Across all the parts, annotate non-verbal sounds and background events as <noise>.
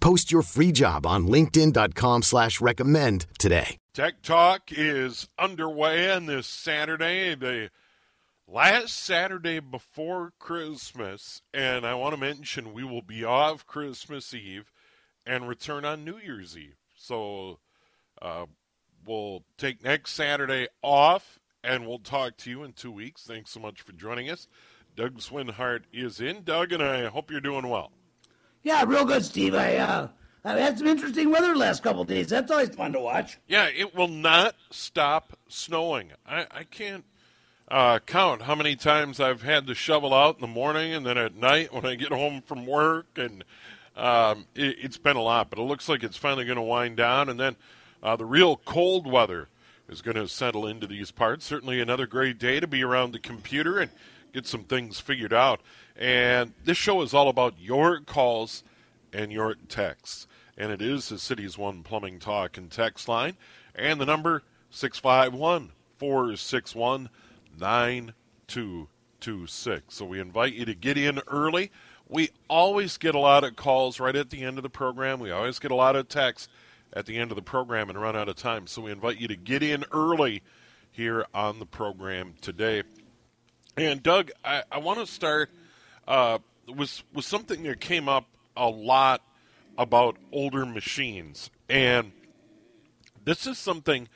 Post your free job on linkedin.com slash recommend today. Tech Talk is underway on this Saturday, the last Saturday before Christmas. And I want to mention we will be off Christmas Eve and return on New Year's Eve. So uh, we'll take next Saturday off and we'll talk to you in two weeks. Thanks so much for joining us. Doug Swinhart is in. Doug, and I hope you're doing well. Yeah, real good, Steve. I uh, I've had some interesting weather the last couple days. That's always fun to watch. Yeah, it will not stop snowing. I, I can't uh, count how many times I've had to shovel out in the morning and then at night when I get home from work, and um, it, has been a lot. But it looks like it's finally going to wind down, and then uh, the real cold weather is going to settle into these parts. Certainly, another great day to be around the computer and get some things figured out. And this show is all about your calls and your texts. And it is the City's One Plumbing Talk and Text line. And the number 651 461 9226. So we invite you to get in early. We always get a lot of calls right at the end of the program. We always get a lot of texts at the end of the program and run out of time. So we invite you to get in early here on the program today. And Doug, I, I want to start uh, with with something that came up a lot about older machines, and this is something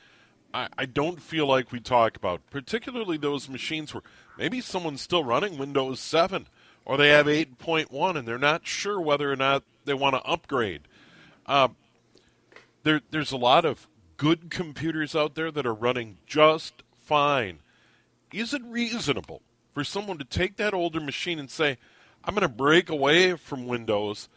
I, I don't feel like we talk about, particularly those machines where maybe someone's still running Windows 7 or they have 8.1 and they're not sure whether or not they want to upgrade. Uh, there, there's a lot of good computers out there that are running just fine is it reasonable for someone to take that older machine and say, I'm going to break away from Windows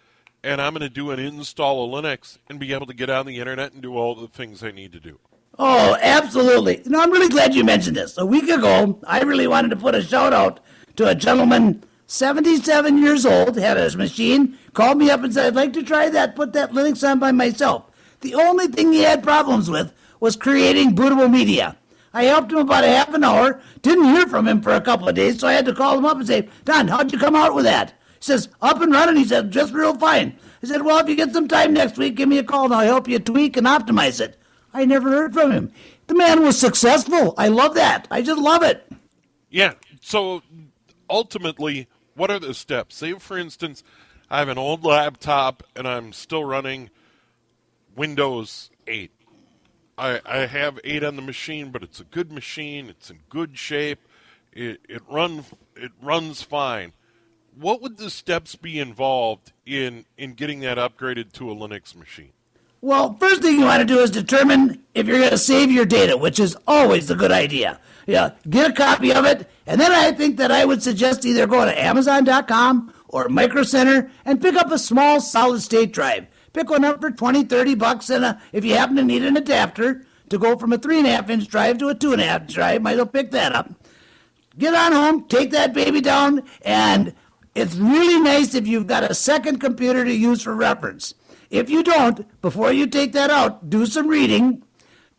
and I'm going to do an install of Linux and be able to get on the internet and do all the things I need to do? Oh, absolutely. Know, I'm really glad you mentioned this. A week ago, I really wanted to put a shout out to a gentleman, 77 years old, had his machine, called me up and said, I'd like to try that, put that Linux on by myself. The only thing he had problems with was creating bootable media. I helped him about a half an hour. Didn't hear from him for a couple of days, so I had to call him up and say, Don, how'd you come out with that? He says, up and running. He said, just real fine. I said, well, if you get some time next week, give me a call and I'll help you tweak and optimize it. I never heard from him. The man was successful. I love that. I just love it. Yeah. So ultimately, what are the steps? Say, for instance, I have an old laptop and I'm still running Windows 8. I, I have eight on the machine, but it's a good machine. It's in good shape. It it run it runs fine. What would the steps be involved in in getting that upgraded to a Linux machine? Well, first thing you want to do is determine if you're going to save your data, which is always a good idea. Yeah, get a copy of it, and then I think that I would suggest either go to Amazon.com or Micro Center and pick up a small solid state drive. Pick one up for 20, 30 bucks, and a, if you happen to need an adapter to go from a three and a half inch drive to a two and a half drive, might as well pick that up. Get on home, take that baby down, and it's really nice if you've got a second computer to use for reference. If you don't, before you take that out, do some reading,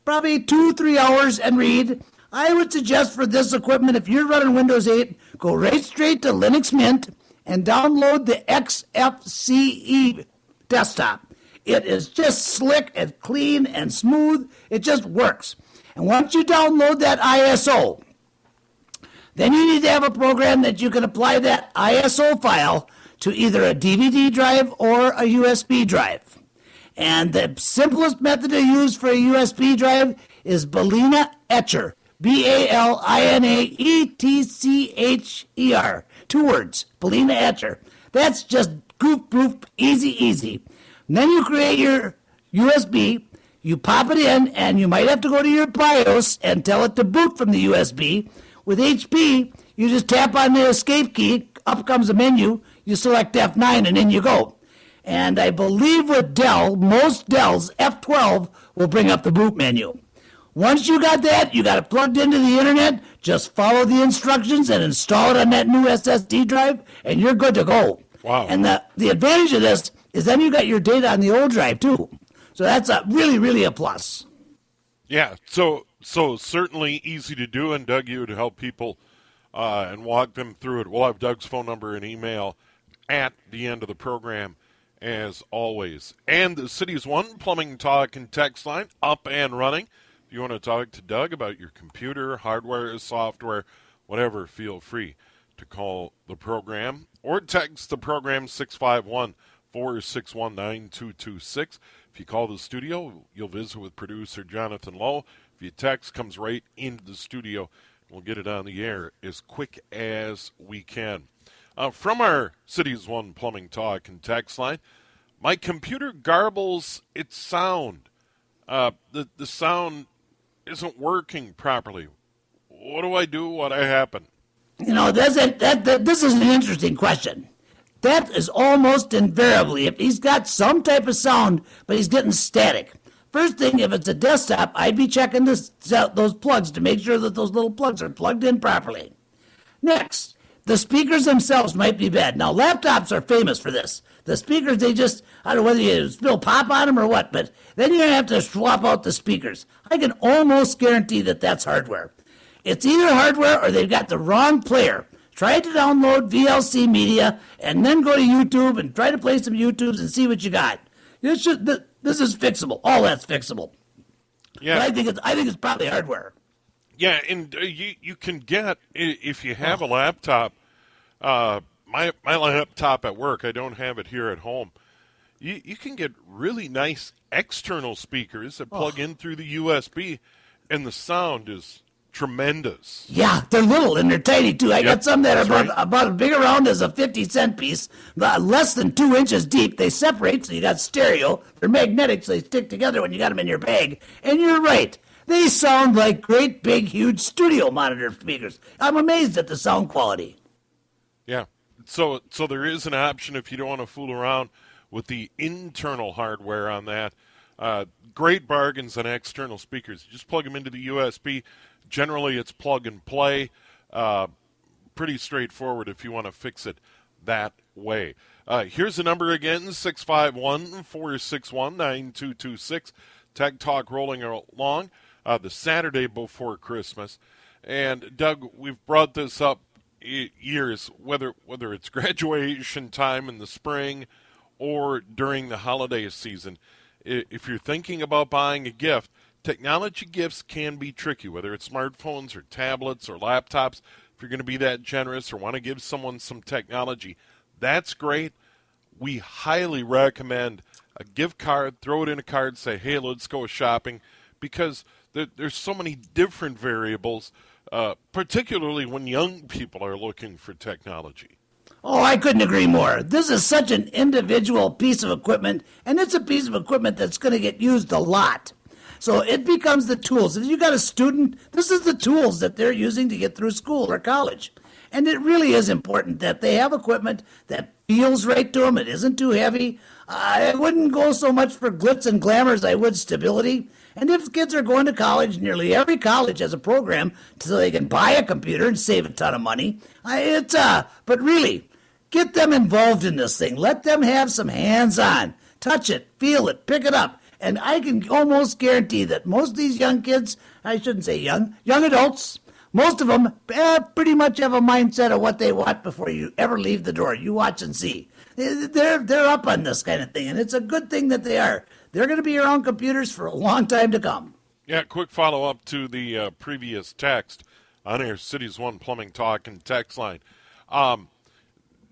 probably two, three hours, and read. I would suggest for this equipment, if you're running Windows 8, go right straight to Linux Mint and download the XFCE desktop. It is just slick and clean and smooth. It just works. And once you download that ISO, then you need to have a program that you can apply that ISO file to either a DVD drive or a USB drive. And the simplest method to use for a USB drive is Balina Etcher. B A L I N A E T C H E R. Two words. Balina Etcher. That's just goof proof, easy, easy. And then you create your USB, you pop it in, and you might have to go to your BIOS and tell it to boot from the USB. With HP, you just tap on the escape key, up comes a menu, you select F9, and in you go. And I believe with Dell, most Dells, F12 will bring up the boot menu. Once you got that, you got it plugged into the internet, just follow the instructions and install it on that new SSD drive, and you're good to go. Wow. And the, the advantage of this is then you got your data on the old drive too. So that's a really, really a plus. Yeah, so so certainly easy to do, and Doug, you would help people uh, and walk them through it. We'll have Doug's phone number and email at the end of the program, as always. And the Cities One Plumbing Talk and Text line up and running. If you want to talk to Doug about your computer, hardware, software, whatever, feel free to call the program or text the program 651 461 9226. If you call the studio, you'll visit with producer Jonathan Lowe. If you text, comes right into the studio. We'll get it on the air as quick as we can. Uh, from our Cities One Plumbing Talk and text line, my computer garbles its sound. Uh, the the sound isn't working properly. What do I do? What happened? You know, that's a, that, that, this is an interesting question. That is almost invariably if he's got some type of sound, but he's getting static. First thing, if it's a desktop, I'd be checking this, those plugs to make sure that those little plugs are plugged in properly. Next, the speakers themselves might be bad. Now, laptops are famous for this. The speakers, they just, I don't know whether you spill pop on them or what, but then you're going to have to swap out the speakers. I can almost guarantee that that's hardware. It's either hardware or they've got the wrong player. Try to download VLC media and then go to YouTube and try to play some YouTubes and see what you got. This, should, this is fixable. All that's fixable. Yeah, but I think it's I think it's probably hardware. Yeah, and uh, you you can get if you have a laptop. Uh, my my laptop at work, I don't have it here at home. You you can get really nice external speakers that plug oh. in through the USB, and the sound is tremendous. Yeah, they're little and they're tiny too. I yep, got some that are about, right. about as big around as a 50 cent piece, less than two inches deep. They separate, so you got stereo. They're magnetic, so they stick together when you got them in your bag. And you're right. They sound like great big huge studio monitor speakers. I'm amazed at the sound quality. Yeah. So so there is an option if you don't want to fool around with the internal hardware on that. Uh, great bargains on external speakers. Just plug them into the USB. Generally, it's plug and play. Uh, pretty straightforward if you want to fix it that way. Uh, here's the number again 651 461 9226. Tech Talk rolling along uh, the Saturday before Christmas. And Doug, we've brought this up years, whether whether it's <laughs> graduation time in the spring or during the holiday season. If you're thinking about buying a gift, technology gifts can be tricky, whether it's smartphones or tablets or laptops. If you're going to be that generous or want to give someone some technology, that's great. We highly recommend a gift card, throw it in a card, say, hey, let's go shopping, because – there, there's so many different variables, uh, particularly when young people are looking for technology. Oh, I couldn't agree more. This is such an individual piece of equipment, and it's a piece of equipment that's going to get used a lot. So it becomes the tools. If you got a student, this is the tools that they're using to get through school or college. And it really is important that they have equipment that feels right to them. It isn't too heavy. I wouldn't go so much for glitz and glamour as I would stability. And if kids are going to college, nearly every college has a program so they can buy a computer and save a ton of money. It's uh, but really, get them involved in this thing. Let them have some hands-on. Touch it, feel it, pick it up. And I can almost guarantee that most of these young kids, I shouldn't say young, young adults, most of them eh, pretty much have a mindset of what they want before you ever leave the door. You watch and see. They're, they're up on this kind of thing, and it's a good thing that they are they're going to be around computers for a long time to come. Yeah, quick follow up to the uh, previous text on our Cities One Plumbing Talk and text line. Um,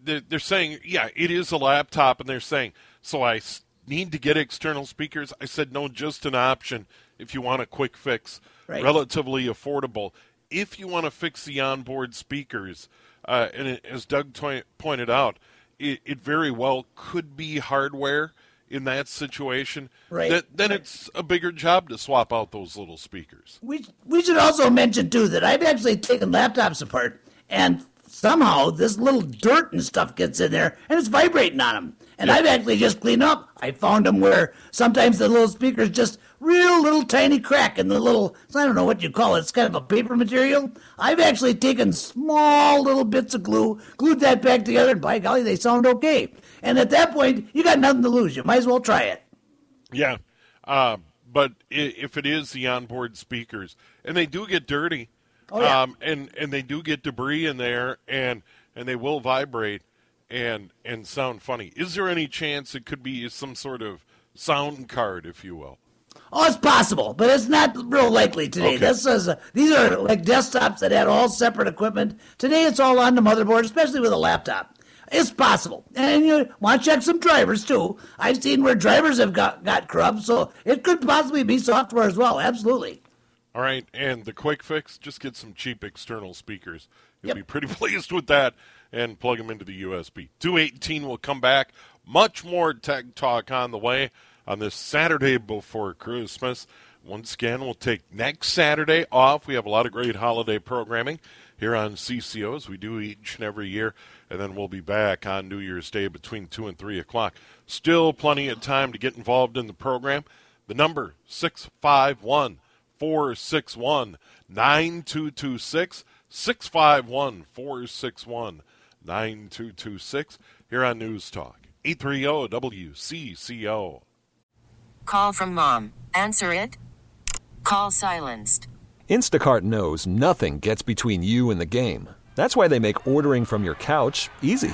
they're, they're saying, yeah, it is a laptop, and they're saying, so I need to get external speakers. I said, no, just an option if you want a quick fix, Right. relatively affordable. If you want to fix the onboard speakers, uh, and it, as Doug toi- pointed out, it, it very well could be hardware in that situation. Right. That, then it's a bigger job to swap out those little speakers. We we should also mention too that I've actually taken laptops apart, and somehow this little dirt and stuff gets in there, and it's vibrating on them. And I've actually just cleaned up. I found them where sometimes the little speakers just real little tiny crack in the little I don't know what you call it. It's kind of a paper material. I've actually taken small little bits of glue, glued that back together, and by golly, they sound okay. And at that point, you got nothing to lose. You might as well try it. Yeah, uh, but if it is the onboard speakers, and they do get dirty, Oh, yeah. um, and and they do get debris in there, and and they will vibrate and and sound funny. Is there any chance it could be some sort of sound card, if you will? Oh, it's possible, but it's not real likely today. Okay. This is uh, these are like desktops that had all separate equipment. Today, it's all on the motherboard, especially with a laptop. It's possible, and you want to check some drivers too. I've seen where drivers have got got corrupt, so it could possibly be software as well. Absolutely. All right, and the quick fix, just get some cheap external speakers. You'll Yep. be pretty <laughs> pleased with that, and plug them into the USB. 218 will come back. Much more tech talk on the way on this Saturday before Christmas. Once again, we'll take next Saturday off. We have a lot of great holiday programming here on CCO as we do each and every year, and then we'll be back on New Year's Day between 2 and 3 o'clock. Still plenty of time to get involved in the program. The number 651 461 9226. 651 461 9226 here on News Talk. oh, 830 WCCO. Call from mom. Answer it. Call silenced. Instacart knows nothing gets between you and the game. That's why they make ordering from your couch easy.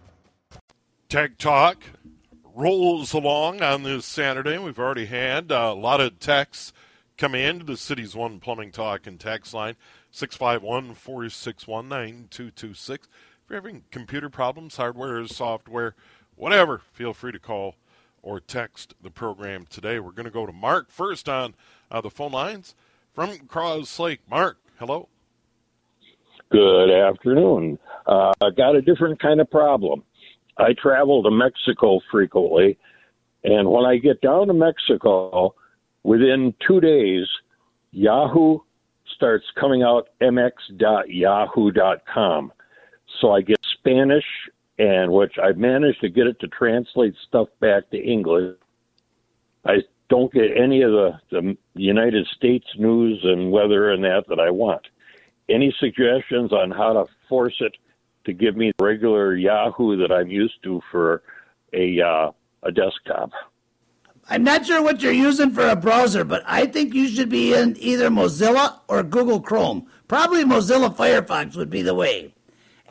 Tech Talk rolls along on this Saturday. We've already had uh, a lot of texts come in to the city's one plumbing talk and text line 651 461 9226. If you're having computer problems, hardware, software, whatever, feel free to call or text the program today. We're going to go to Mark first on uh, the phone lines from Cross Lake. Mark, hello. Good afternoon. Uh, I got a different kind of problem. I travel to Mexico frequently, and when I get down to Mexico, within two days, Yahoo starts coming out mx.yahoo.com. So I get Spanish, and which I've managed to get it to translate stuff back to English. I don't get any of the, the United States news and weather and that that I want. Any suggestions on how to force it to give me the regular Yahoo that I'm used to for a uh, a desktop? I'm not sure what you're using for a browser, but I think you should be in either Mozilla or Google Chrome. Probably Mozilla Firefox would be the way.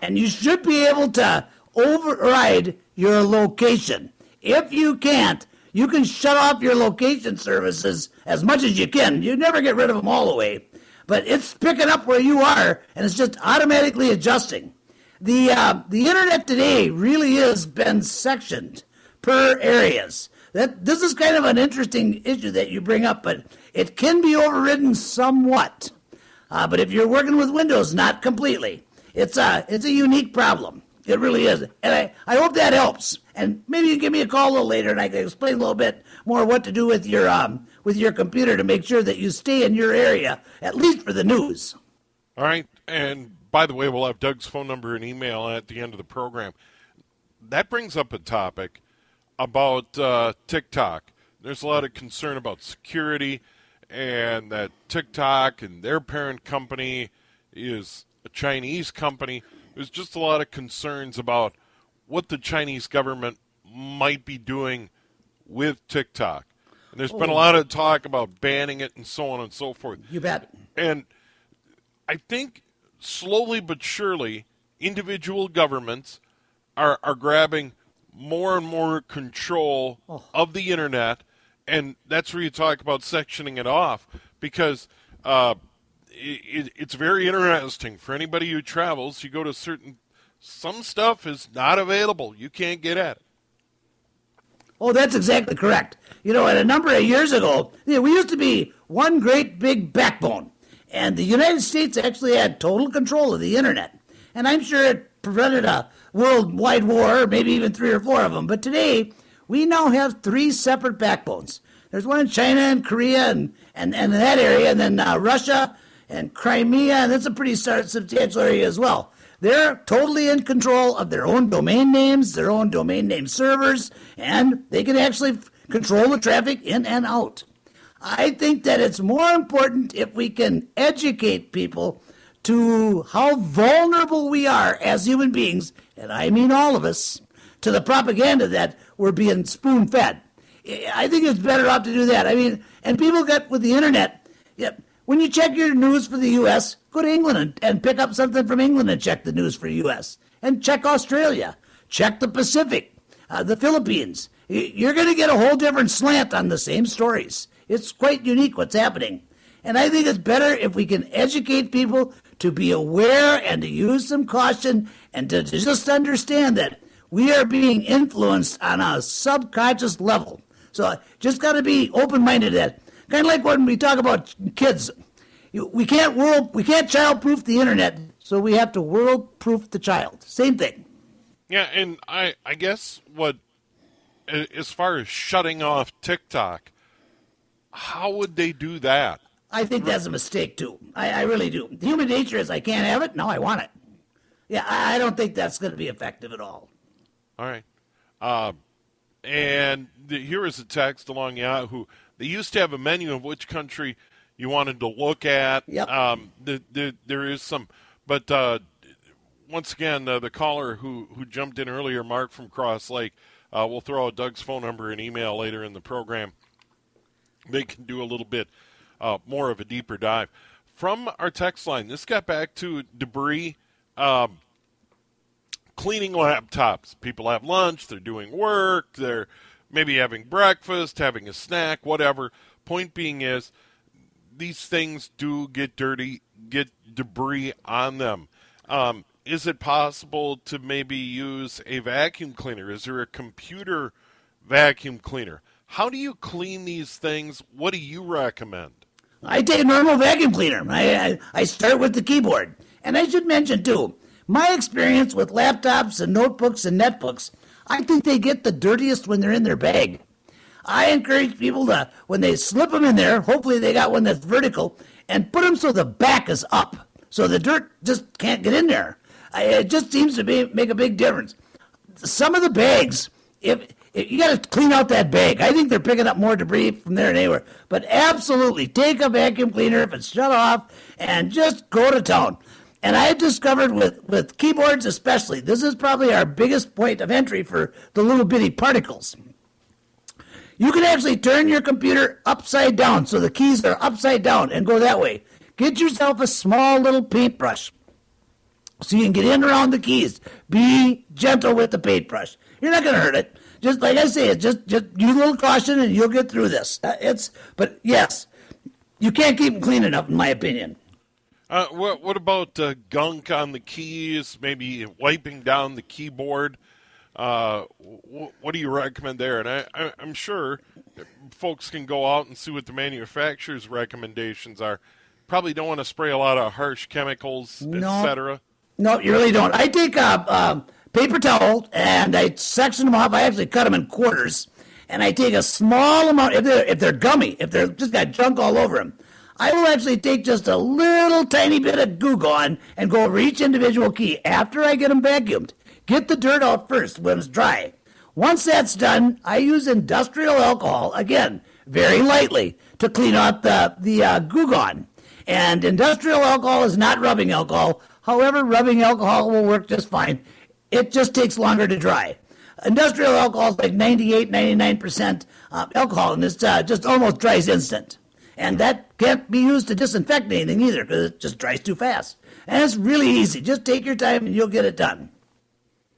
And you should be able to override your location. If you can't, you can shut off your location services as much as you can. You never get rid of them all the way. But it's picking up where you are, and it's just automatically adjusting. The, uh, the internet today really has been sectioned per areas. That this is kind of an interesting issue that you bring up, but it can be overridden somewhat. Uh, but if you're working with Windows, not completely. It's a it's a unique problem. It really is, and I, I hope that helps. And maybe you give me a call a little later, and I can explain a little bit more what to do with your um with your computer to make sure that you stay in your area at least for the news. All right, and by the way, we'll have Doug's phone number and email at the end of the program. That brings up a topic about uh, TikTok. There's a lot of concern about security, and that TikTok and their parent company is a Chinese company. There's just a lot of concerns about what the Chinese government might be doing with TikTok. And there's been a Oh. lot of talk about banning it and so on and so forth. You bet. And I think slowly but surely, individual governments are, are grabbing more and more control of the internet. And that's where you talk about sectioning it off because uh, it, it's very interesting for anybody who travels. You go to certain, some stuff is not available. You can't get at it. Oh, that's exactly correct. You know, and a number of years ago, you know, we used to be one great big backbone, and the United States actually had total control of the internet. And I'm sure it prevented a worldwide war, maybe even three or four of them. But today, we now have three separate backbones. There's one in China and Korea and, and, and that area, and then uh, Russia and Crimea, and that's a pretty substantial area as well. They're totally in control of their own domain names, their own domain name servers, and they can actually control the traffic in and out. I think that it's more important if we can educate people to how vulnerable we are as human beings, and I mean all of us, to the propaganda that we're being spoon fed. I think it's better off to do that. I mean, and people get with the internet. Yeah, when you check your news for the U.S., go to England and, and pick up something from England and check the news for U.S. and check Australia, check the Pacific, uh, the Philippines. You're going to get a whole different slant on the same stories. It's quite unique what's happening. And I think it's better if we can educate people to be aware and to use some caution and to just understand that we are being influenced on a subconscious level. So just got to be open minded that. Kind of like when we talk about kids. We can't world, we can't child proof the internet, so we have to world proof the child. Same thing. Yeah, and I I guess what as far as shutting off TikTok, how would they do that? I think that's a mistake too. I, I really do. Human nature is I can't have it. No, I want it. Yeah, I, I don't think that's going to be effective at all. All right. Um, and the, here is a text along Yahoo. They used to have a menu of which country you wanted to look at. Yep. Um, the, the, there is some, but uh, once again, uh, the caller who, who jumped in earlier, Mark from Cross Lake, uh, we'll throw out Doug's phone number and email later in the program. They can do a little bit uh, more of a deeper dive. From our text line, this got back to debris. Um, cleaning laptops. People have lunch, they're doing work, they're maybe having breakfast, having a snack, whatever. Point being is, these things do get dirty, get debris on them. Um, is it possible to maybe use a vacuum cleaner? Is there a computer vacuum cleaner? How do you clean these things? What do you recommend? I take a normal vacuum cleaner. I, I, I start with the keyboard. And I should mention, too, my experience with laptops and notebooks and netbooks, I think they get the dirtiest when they're in their bag. I encourage people to, when they slip them in there, hopefully they got one that's vertical, and put them so the back is up, so the dirt just can't get in there. I, it just seems to be, make a big difference. Some of the bags, if, if you got to clean out that bag, I think they're picking up more debris from there than anywhere. But absolutely, take a vacuum cleaner if it's shut off, and just go to town. And I've discovered with, with keyboards especially, this is probably our biggest point of entry for the little bitty particles. You can actually turn your computer upside down so the keys are upside down and go that way. Get yourself a small little paintbrush so you can get in around the keys. Be gentle with the paintbrush. You're not going to hurt it. Just like I say, it's just just use a little caution and you'll get through this. Uh, It's but yes, you can't keep them clean enough, in my opinion. Uh, what, what about uh, gunk on the keys? Maybe wiping down the keyboard. Uh, w- what do you recommend there? And I, I, I'm sure folks can go out and see what the manufacturer's recommendations are. Probably don't want to spray a lot of harsh chemicals, No. etc. No, you really don't. I take a, a paper towel and I section them off. I actually cut them in quarters, and I take a small amount. If they're if they're gummy, if they're just got junk all over them, I will actually take just a little tiny bit of Goo Gone and go over each individual key after I get them vacuumed. Get the dirt out first when it's dry. Once that's done, I use industrial alcohol again, very lightly, to clean out the the uh, Goo Gone. And industrial alcohol is not rubbing alcohol. However, rubbing alcohol will work just fine. It just takes longer to dry. Industrial alcohol is like 98, 99% uh, alcohol, and it's uh, just almost dries instant. And that can't be used to disinfect anything either because it just dries too fast. And it's really easy. Just take your time and you'll get it done.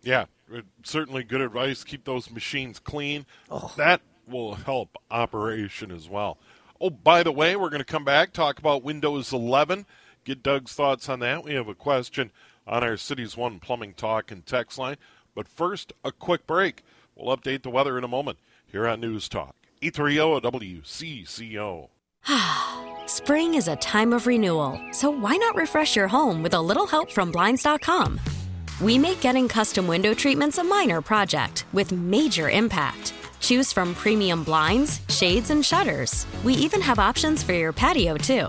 Yeah, uh, certainly good advice. Keep those machines clean. Oh. That will help operation as well. Oh, by the way, we're going to come back talk about Windows 11. Get Doug's thoughts on that. We have a question on our Cities One Plumbing Talk and text line. But first, a quick break. We'll update the weather in a moment here on News Talk. E E30 WCCO. <sighs> Spring is a time of renewal, so why not refresh your home with a little help from Blinds.com? We make getting custom window treatments a minor project with major impact. Choose from premium blinds, shades, and shutters. We even have options for your patio, too.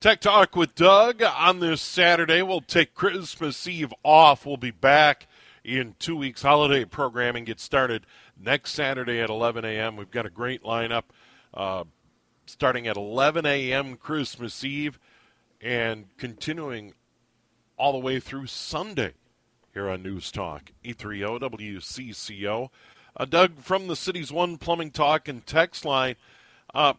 Tech Talk with Doug on this Saturday. We'll take Christmas Eve off. We'll be back in two weeks. Holiday programming gets started next Saturday at 11 a.m. We've got a great lineup uh, starting at 11 a.m. Christmas Eve and continuing all the way through Sunday here on News Talk E E30 WCCO. Uh, Doug from the City's One Plumbing Talk and text line. Uh,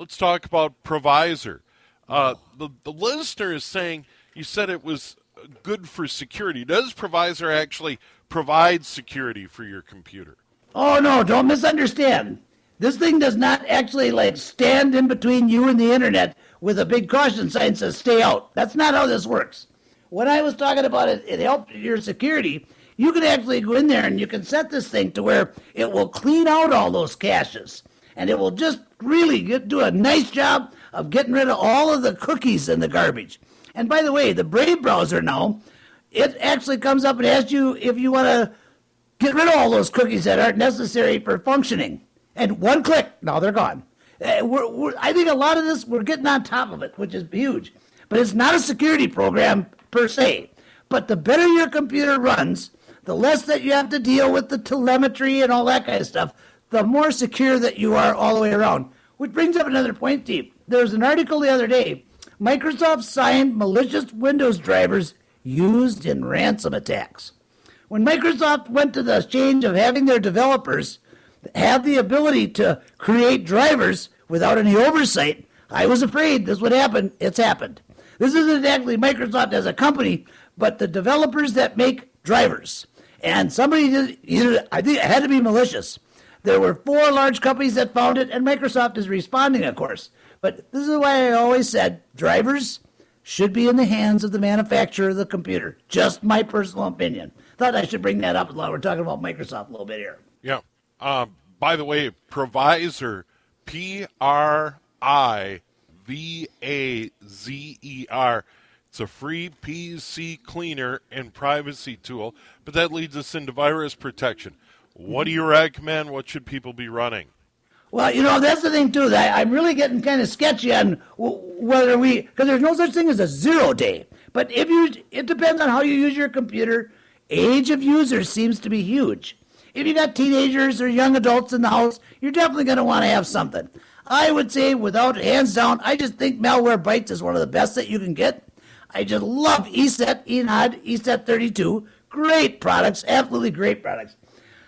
let's talk about Privazer. Uh, the, the listener is saying you said it was good for security. Does Privazer actually provide security for your computer? Oh no, don't misunderstand. This thing does not actually like stand in between you and the internet with a big caution sign says stay out. That's not how this works. When I was talking about it, it helped your security. You can actually go in there and you can set this thing to where it will clean out all those caches. And it will just really get, do a nice job of getting rid of all of the cookies in the garbage. And by the way, the Brave browser now, it actually comes up and asks you if you want to get rid of all those cookies that aren't necessary for functioning. And one click, now they're gone. Uh, we're, we're, I think a lot of this, we're getting on top of it, which is huge. But it's not a security program per se. But the better your computer runs, the less that you have to deal with the telemetry and all that kind of stuff, the more secure that you are all the way around. Which brings up another point, Steve. There was an article the other day. Microsoft signed malicious Windows drivers used in ransom attacks. When Microsoft went to the change of having their developers have the ability to create drivers without any oversight, I was afraid this would happen. It's happened. This isn't exactly Microsoft as a company, but the developers that make drivers. And somebody did, either, I think it had to be malicious. There were four large companies that found it, and Microsoft is responding, of course. But this is why I always said drivers should be in the hands of the manufacturer of the computer. Just my personal opinion. Thought I should bring that up while we're talking about Microsoft a little bit here. Yeah. Um, by the way, Privazer, P R I V A Z E R. It's a free PC cleaner and privacy tool, but that leads us into virus protection. What do you mm-hmm. recommend? What should people be running? Well, you know, that's the thing, too. That I'm really getting kind of sketchy on whether we, because there's no such thing as a zero day. But if you, it depends on how you use your computer. Age of users seems to be huge. If you got teenagers or young adults in the house, you're definitely going to want to have something. I would say, without hands down, I just think Malware Malwarebytes is one of the best that you can get. I just love ESET, ENOD, ESET 32. Great products, absolutely great products.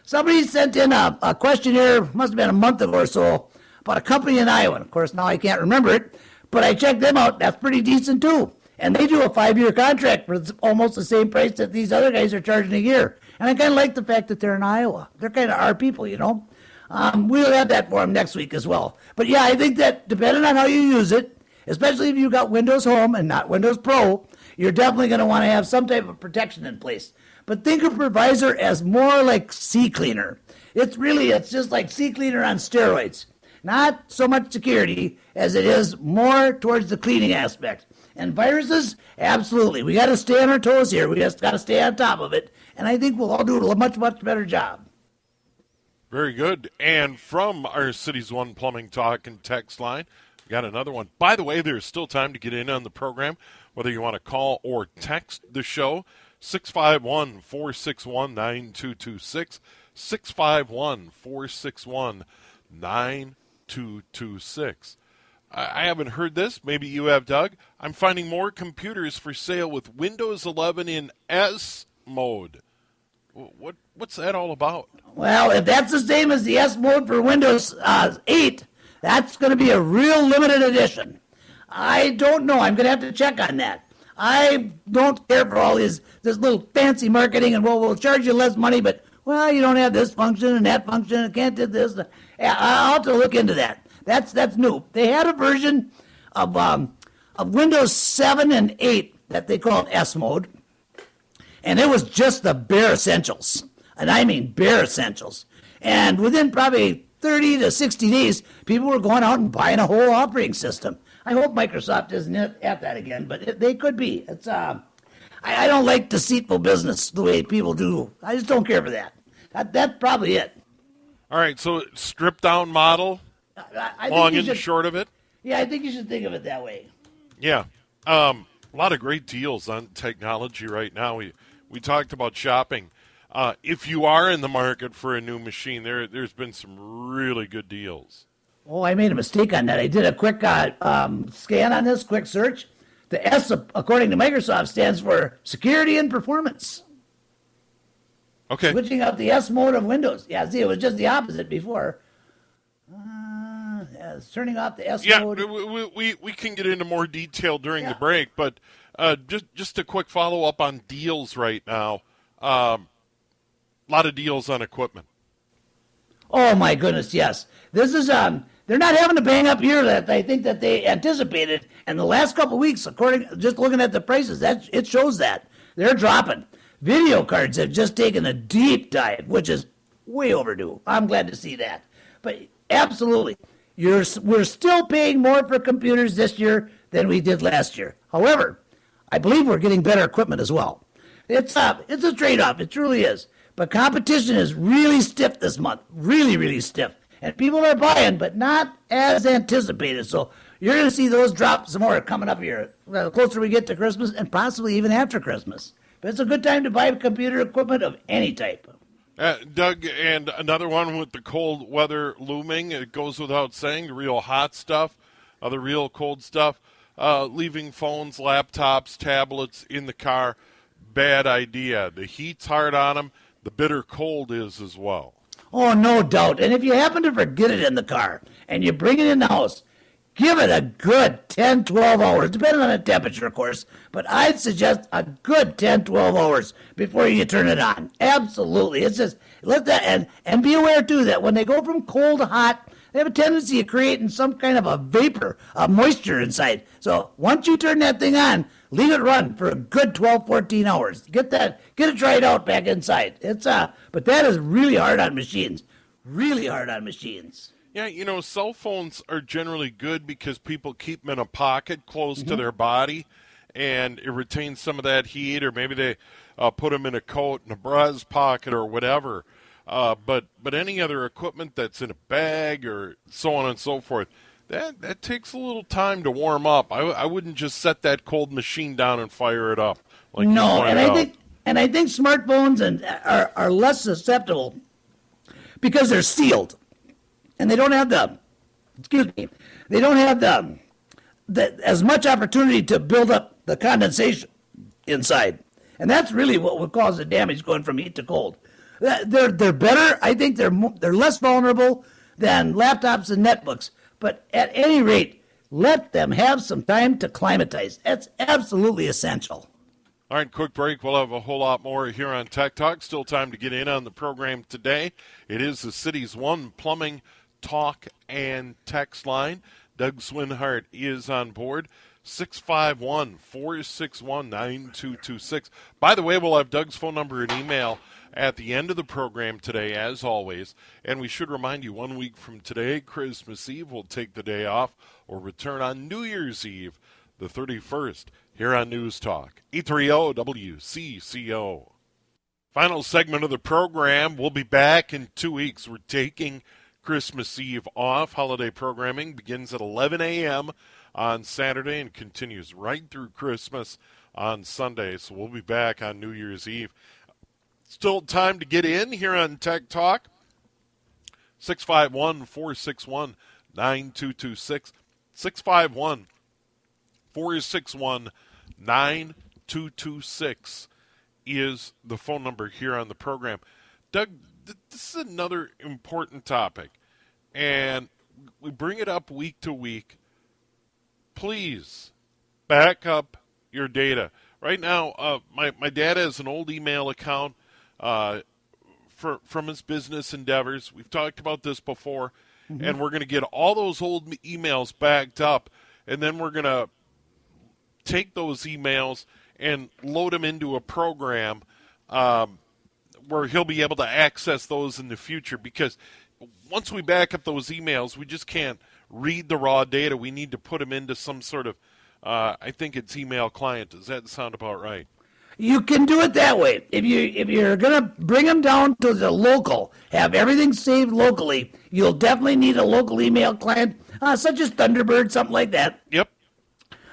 Somebody sent in a, a questionnaire, must have been a month ago or so, about a company in Iowa. Of course, now I can't remember it, but I checked them out. That's pretty decent too. And they do a five year contract for almost the same price that these other guys are charging a year. And I kind of like the fact that they're in Iowa. They're kind of our people, you know. Um, we'll have that for them next week as well. But yeah, I think that depending on how you use it, especially if you've got Windows Home and not Windows Pro, you're definitely going to want to have some type of protection in place. But think of Privazer as more like CCleaner. It's really, it's just like CCleaner on steroids. Not so much security as it is more towards the cleaning aspect. And viruses, absolutely. We got to stay on our toes here. We just got to stay on top of it. And I think we'll all do a much, much better job. Very good. And from our Cities One Plumbing Talk and text line, we got another one. By the way, there's still time to get in on the program, whether you want to call or text the show. 651 461 9226. 651 461 9226. I haven't heard this. Maybe you have, Doug. I'm finding more computers for sale with Windows 11 in S mode. What what's that all about? Well, if that's the same as the S mode for Windows uh, 8, that's going to be a real limited edition. I don't know. I'm going to have to check on that. I don't care for all this this little fancy marketing and well, we'll charge you less money, but well, you don't have this function and that function and can't do this. I'll have to look into that. That's that's new. They had a version of um, of Windows 7 and 8 that they called S mode, and it was just the bare essentials, and I mean bare essentials. And within probably 30 to 60 days, people were going out and buying a whole operating system. I hope Microsoft isn't at that again, but it, they could be. It's uh, I, I, don't like deceitful business the way people do. I just don't care for that. that that's probably it. All right, so stripped down model I, I long and should, short of it. Yeah, I think you should think of it that way. Yeah, um, a lot of great deals on technology right now. We we talked about shopping. Uh, if you are in the market for a new machine, there there's been some really good deals. Oh, I made a mistake on that. I did a quick uh, um, scan on this, quick search. The S, according to Microsoft, stands for security and performance. Okay. Switching out the S mode of Windows. Yeah, see, it was just the opposite before. Uh, turning off the S yeah, mode. Yeah, we, we, we can get into more detail during yeah. the break, but uh, just just a quick follow up on deals right now. A um, lot of deals on equipment. Oh my goodness, yes. This is um they're not having a bang up year that they think that they anticipated. And the last couple weeks, according just looking at the prices, that it shows that they're dropping. Video cards have just taken a deep dive, which is way overdue. I'm glad to see that. But absolutely, you're, we're still paying more for computers this year than we did last year. However, I believe we're getting better equipment as well. It's a, it's a trade off. It truly is. But competition is really stiff this month. Really, really stiff. And people are buying, but not as anticipated. So you're going to see those drop some more coming up here. The closer we get to Christmas and possibly even after Christmas. But it's a good time to buy computer equipment of any type. Uh, Doug, and another one with the cold weather looming. It goes without saying, the real hot stuff, uh, the real cold stuff, uh, leaving phones, laptops, tablets in the car. bad idea. The heat's hard on them. The bitter cold is as well. Oh, no doubt. And if you happen to forget it in the car and you bring it in the house, give it a good 10, 12 hours, depending on the temperature, of course. But I'd suggest a good 10, 12 hours before you turn it on. Absolutely. It's just, let that, and, and be aware, too, that when they go from cold to hot, they have a tendency of creating some kind of a vapor, a moisture inside. So once you turn that thing on, leave it run for a good 12, 14 hours. Get that, get it dried out back inside. It's uh, but that is really hard on machines. Really hard on machines. Yeah, you know, cell phones are generally good because people keep them in a pocket close mm-hmm. to their body, and it retains some of that heat, or maybe they uh, put them in a coat in a bra's pocket or whatever. Uh, but but any other equipment that's in a bag or so on and so forth, that that takes a little time to warm up. I, I wouldn't just set that cold machine down and fire it up. Like no, and I think and I think smartphones and are are less susceptible because they're sealed and they don't have the excuse me they don't have the, the as much opportunity to build up the condensation inside and that's really what would cause the damage going from heat to cold they're they're better i think they're they're less vulnerable than laptops and netbooks but at any rate let them have some time to climatize that's absolutely essential all right, quick break. We'll have a whole lot more here on Tech Talk. Still time to get in on the program today. It is the city's one plumbing talk and text line. Doug Swinhart is on board. 651 461 9226. By the way, we'll have Doug's phone number and email at the end of the program today, as always. And we should remind you one week from today, Christmas Eve, we'll take the day off or return on New Year's Eve, the 31st, here on News Talk. 830 WCCO. Final segment of the program. We'll be back in two weeks. We're taking Christmas Eve off. Holiday programming begins at 11 a.m. on Saturday and continues right through Christmas on Sunday. So we'll be back on New Year's Eve. Still time to get in here on Tech Talk. 651 461 9226. 651 461 9226 is the phone number here on the program. Doug, this is another important topic, and we bring it up week to week. Please back up your data. Right now, uh, my my dad has an old email account uh, for from his business endeavors. We've talked about this before, mm-hmm. and we're going to get all those old emails backed up, and then we're going to take those emails and load them into a program um, where he'll be able to access those in the future because once we back up those emails, we just can't read the raw data. We need to put them into some sort of, uh, I think it's email client. Does that sound about right? You can do it that way. If you if you're gonna bring them down to the local, have everything saved locally, you'll definitely need a local email client, uh, such as Thunderbird, something like that. Yep.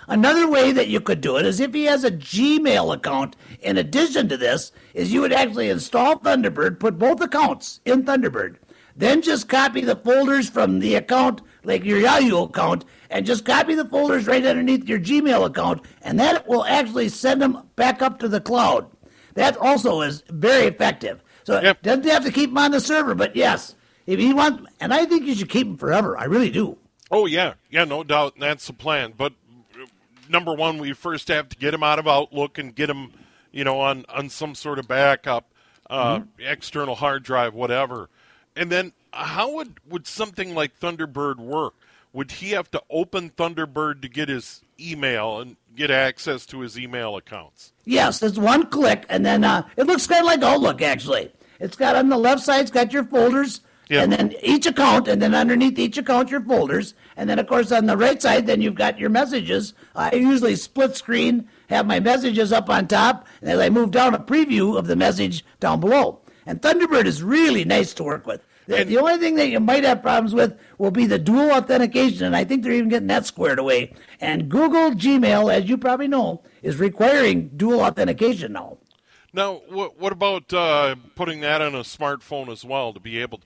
Another way that you could do it is if he has a Gmail account in addition to this, is you would actually install Thunderbird, put both accounts in Thunderbird, then just copy the folders from the account, like your Yahoo account, and just copy the folders right underneath your Gmail account, and that will actually send them back up to the cloud. That also is very effective. So yep. doesn't have to keep them on the server, but yes, if you want, and I think you should keep them forever. I really do. Oh yeah, yeah, no doubt, that's the plan. But number one, we first have to get them out of Outlook and get them, you know, on on some sort of backup, uh, mm-hmm. external hard drive, whatever. And then, how would would something like Thunderbird work? Would he have to open Thunderbird to get his email and get access to his email accounts? Yes, it's one click, and then uh, it looks kind of like Outlook. Actually, it's got on the left side, it's got your folders yeah. And then each account, and then underneath each account, your folders. And then, of course, on the right side, then you've got your messages. I usually split screen, have my messages up on top, and as I move down, a preview of the message down below. And Thunderbird is really nice to work with. The, the only thing that you might have problems with will be the dual authentication, and I think they're even getting that squared away. And Google Gmail, as you probably know, is requiring dual authentication now. Now, what, what about uh, putting that on a smartphone as well to be able to?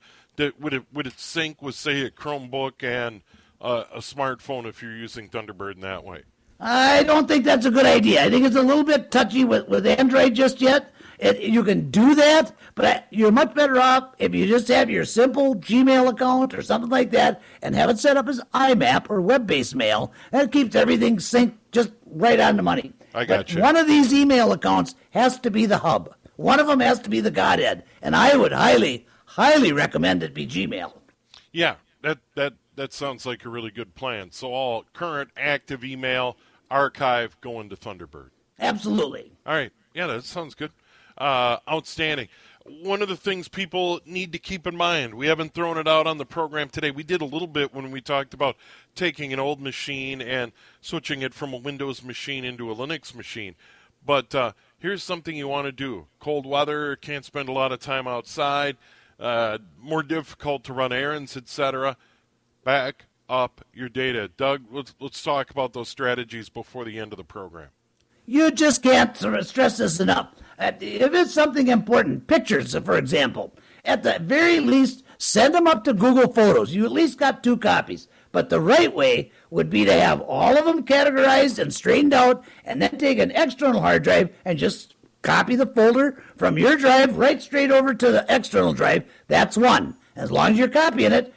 would it would it sync with say a Chromebook and uh, a smartphone if you're using Thunderbird in that way? I don't think that's a good idea. I think it's a little bit touchy with, with Android just yet. It, you can do that, but you're much better off if you just have your simple Gmail account or something like that and have it set up as IMAP or web based mail. That keeps everything synced just right on the money. I got But you. One of these email accounts has to be the hub. One of them has to be the Godhead. And I would highly, highly recommend it be Gmail. Yeah, that that that sounds like a really good plan. So all current active email archive going to Thunderbird. Absolutely. All right. Yeah, that sounds good. Uh, outstanding. One of the things people need to keep in mind, we haven't thrown it out on the program today. We did a little bit when we talked about taking an old machine and switching it from a Windows machine into a Linux machine. But uh, here's something you want to do cold weather, can't spend a lot of time outside, uh, more difficult to run errands, etc. Back up your data. Doug, let's, let's talk about those strategies before the end of the program. You just can't stress this enough. Uh, If it's something important, pictures, for example, at the very least, send them up to Google Photos. You at least got two copies. But the right way would be to have all of them categorized and straightened out, and then take an external hard drive and just copy the folder from your drive right straight over to the external drive. That's one. As long as you're copying it,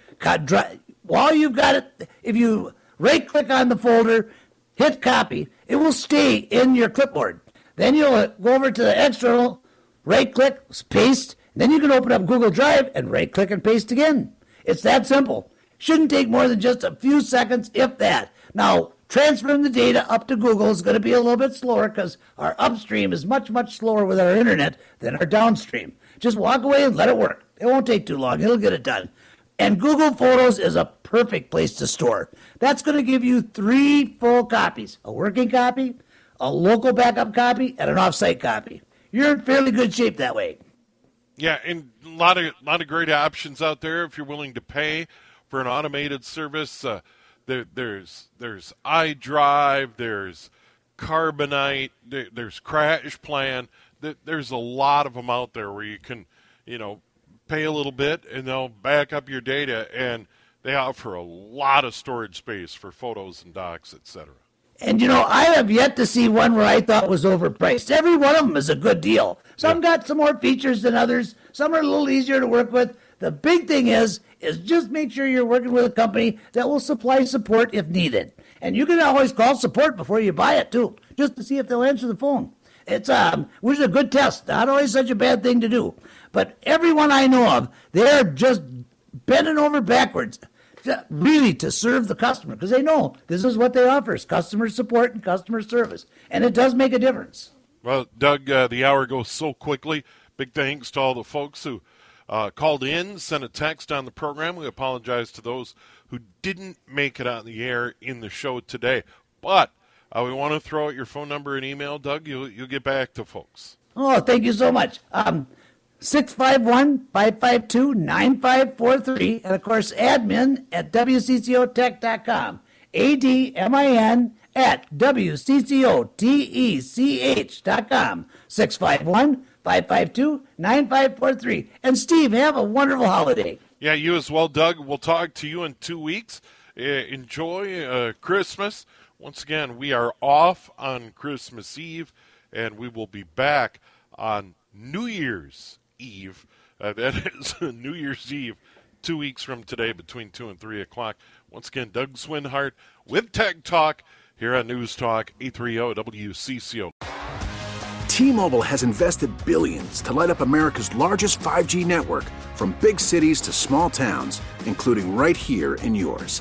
while you've got it, if you right click on the folder, hit copy, it will stay in your clipboard. Then you'll go over to the external, right click, paste, then you can open up Google Drive and right click and paste again. It's that simple. Shouldn't take more than just a few seconds, if that. Now, transferring the data up to Google is going to be a little bit slower because our upstream is much, much slower with our internet than our downstream. Just walk away and let it work. It won't take too long. It'll get it done. And Google Photos is a perfect place to store. That's going to give you three full copies a working copy, a local backup copy, and an offsite copy. You're in fairly good shape that way. Yeah, and a lot of lot of great options out there if you're willing to pay for an automated service. Uh, there, there's there's iDrive, there's Carbonite, there, there's CrashPlan. There, there's a lot of them out there where you can, you know, pay a little bit and they'll back up your data, and they offer a lot of storage space for photos and docs, etc. And you know, I have yet to see one where I thought was overpriced. Every one of them is a good deal. Some got some more features than others. Some are a little easier to work with. The big thing is, is just make sure you're working with a company that will supply support if needed. And you can always call support before you buy it too, just to see if they'll answer the phone. It's um, which is a good test. Not always such a bad thing to do. But everyone I know of, they're just bending over backwards really to serve the customer because they know this is what they offer is customer support and customer service and it does make a difference Well, Doug, uh, the hour goes so quickly. Big thanks to all the folks who uh, called in, sent a text on the program. We apologize to those who didn't make it on the air in the show today. But uh, we want to throw out your phone number and email, Doug. You'll, you'll get back to folks. oh thank you so much um 651-552-9543 and of course admin at wccotech.com a-d-m-i-n at w-c-c-o-t-e-c-h.com 651-552-9543 and steve have a wonderful holiday Yeah, you as well, Doug. We'll talk to you in two weeks. Uh, enjoy uh, Christmas. Once again, we are off on Christmas Eve, and we will be back on New Year's Eve. Uh, <laughs> that is New Year's Eve, two weeks from today, between 2 and 3 o'clock. Once again, Doug Swinhart with Tech Talk here on News Talk 830 WCCO. T-Mobile has invested billions to light up America's largest 5G network from big cities to small towns, including right here in yours.